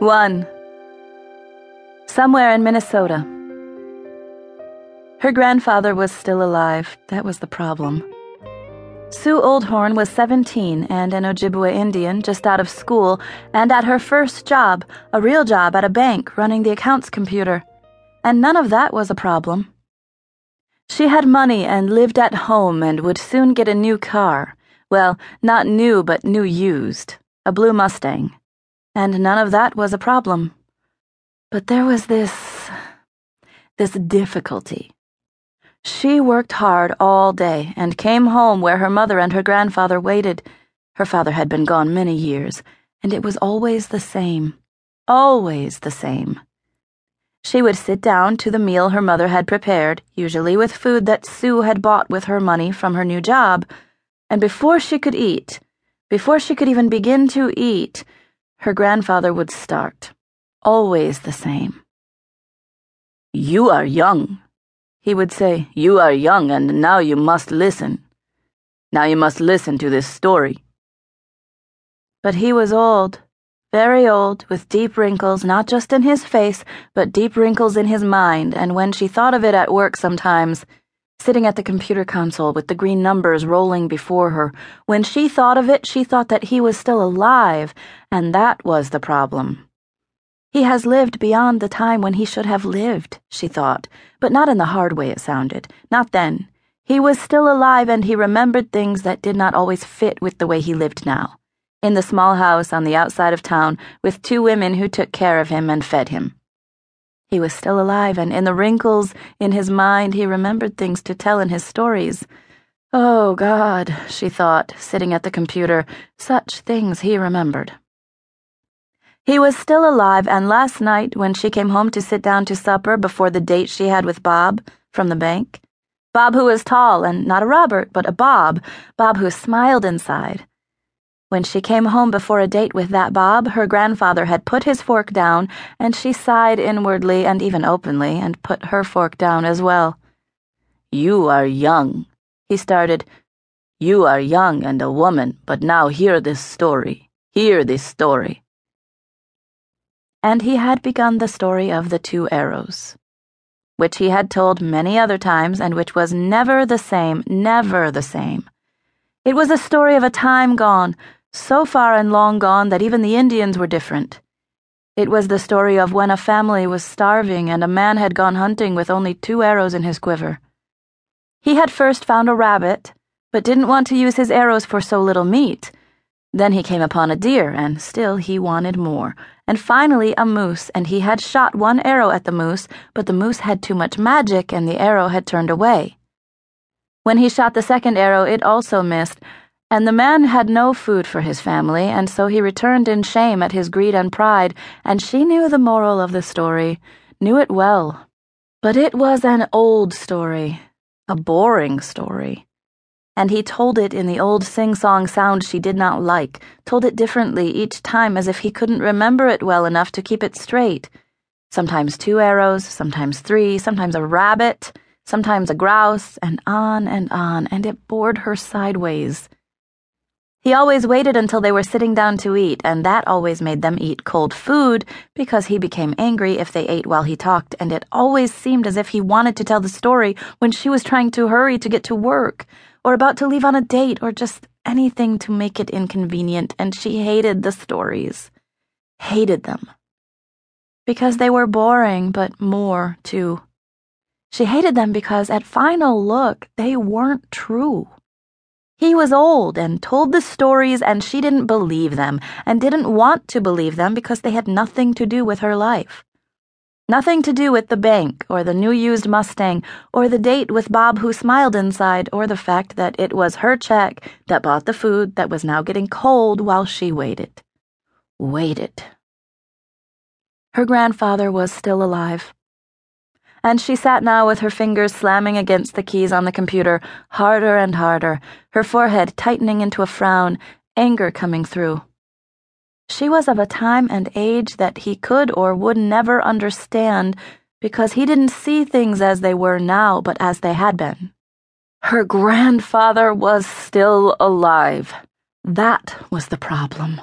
1. Somewhere in Minnesota. Her grandfather was still alive. That was the problem. Sue Oldhorn was 17 and an Ojibwe Indian just out of school and at her first job, a real job at a bank running the accounts computer. And none of that was a problem. She had money and lived at home and would soon get a new car. Well, not new, but new used. A blue Mustang and none of that was a problem. But there was this. this difficulty. She worked hard all day and came home where her mother and her grandfather waited. Her father had been gone many years, and it was always the same. Always the same. She would sit down to the meal her mother had prepared, usually with food that Sue had bought with her money from her new job, and before she could eat, before she could even begin to eat, her grandfather would start, always the same. You are young, he would say. You are young, and now you must listen. Now you must listen to this story. But he was old, very old, with deep wrinkles, not just in his face, but deep wrinkles in his mind, and when she thought of it at work sometimes, sitting at the computer console with the green numbers rolling before her. When she thought of it, she thought that he was still alive, and that was the problem. He has lived beyond the time when he should have lived, she thought, but not in the hard way it sounded. Not then. He was still alive and he remembered things that did not always fit with the way he lived now. In the small house on the outside of town, with two women who took care of him and fed him. He was still alive, and in the wrinkles in his mind, he remembered things to tell in his stories. Oh, God, she thought, sitting at the computer, such things he remembered. He was still alive, and last night, when she came home to sit down to supper before the date she had with Bob from the bank, Bob who was tall and not a Robert, but a Bob, Bob who smiled inside, when she came home before a date with that Bob, her grandfather had put his fork down, and she sighed inwardly and even openly and put her fork down as well. You are young, he started. You are young and a woman, but now hear this story. Hear this story. And he had begun the story of the two arrows, which he had told many other times and which was never the same, never the same. It was a story of a time gone so far and long gone that even the Indians were different. It was the story of when a family was starving and a man had gone hunting with only two arrows in his quiver. He had first found a rabbit, but didn't want to use his arrows for so little meat. Then he came upon a deer, and still he wanted more. And finally, a moose, and he had shot one arrow at the moose, but the moose had too much magic, and the arrow had turned away. When he shot the second arrow, it also missed and the man had no food for his family, and so he returned in shame at his greed and pride, and she knew the moral of the story, knew it well. But it was an old story, a boring story. And he told it in the old sing song sound she did not like, told it differently each time as if he couldn't remember it well enough to keep it straight. Sometimes two arrows, sometimes three, sometimes a rabbit, sometimes a grouse, and on and on, and it bored her sideways. He always waited until they were sitting down to eat, and that always made them eat cold food because he became angry if they ate while he talked, and it always seemed as if he wanted to tell the story when she was trying to hurry to get to work, or about to leave on a date, or just anything to make it inconvenient, and she hated the stories. Hated them. Because they were boring, but more, too. She hated them because, at final look, they weren't true. He was old and told the stories, and she didn't believe them and didn't want to believe them because they had nothing to do with her life. Nothing to do with the bank, or the new used Mustang, or the date with Bob who smiled inside, or the fact that it was her check that bought the food that was now getting cold while she waited. Waited. Her grandfather was still alive and she sat now with her fingers slamming against the keys on the computer, harder and harder, her forehead tightening into a frown, anger coming through. She was of a time and age that he could or would never understand because he didn't see things as they were now, but as they had been. Her grandfather was still alive. That was the problem.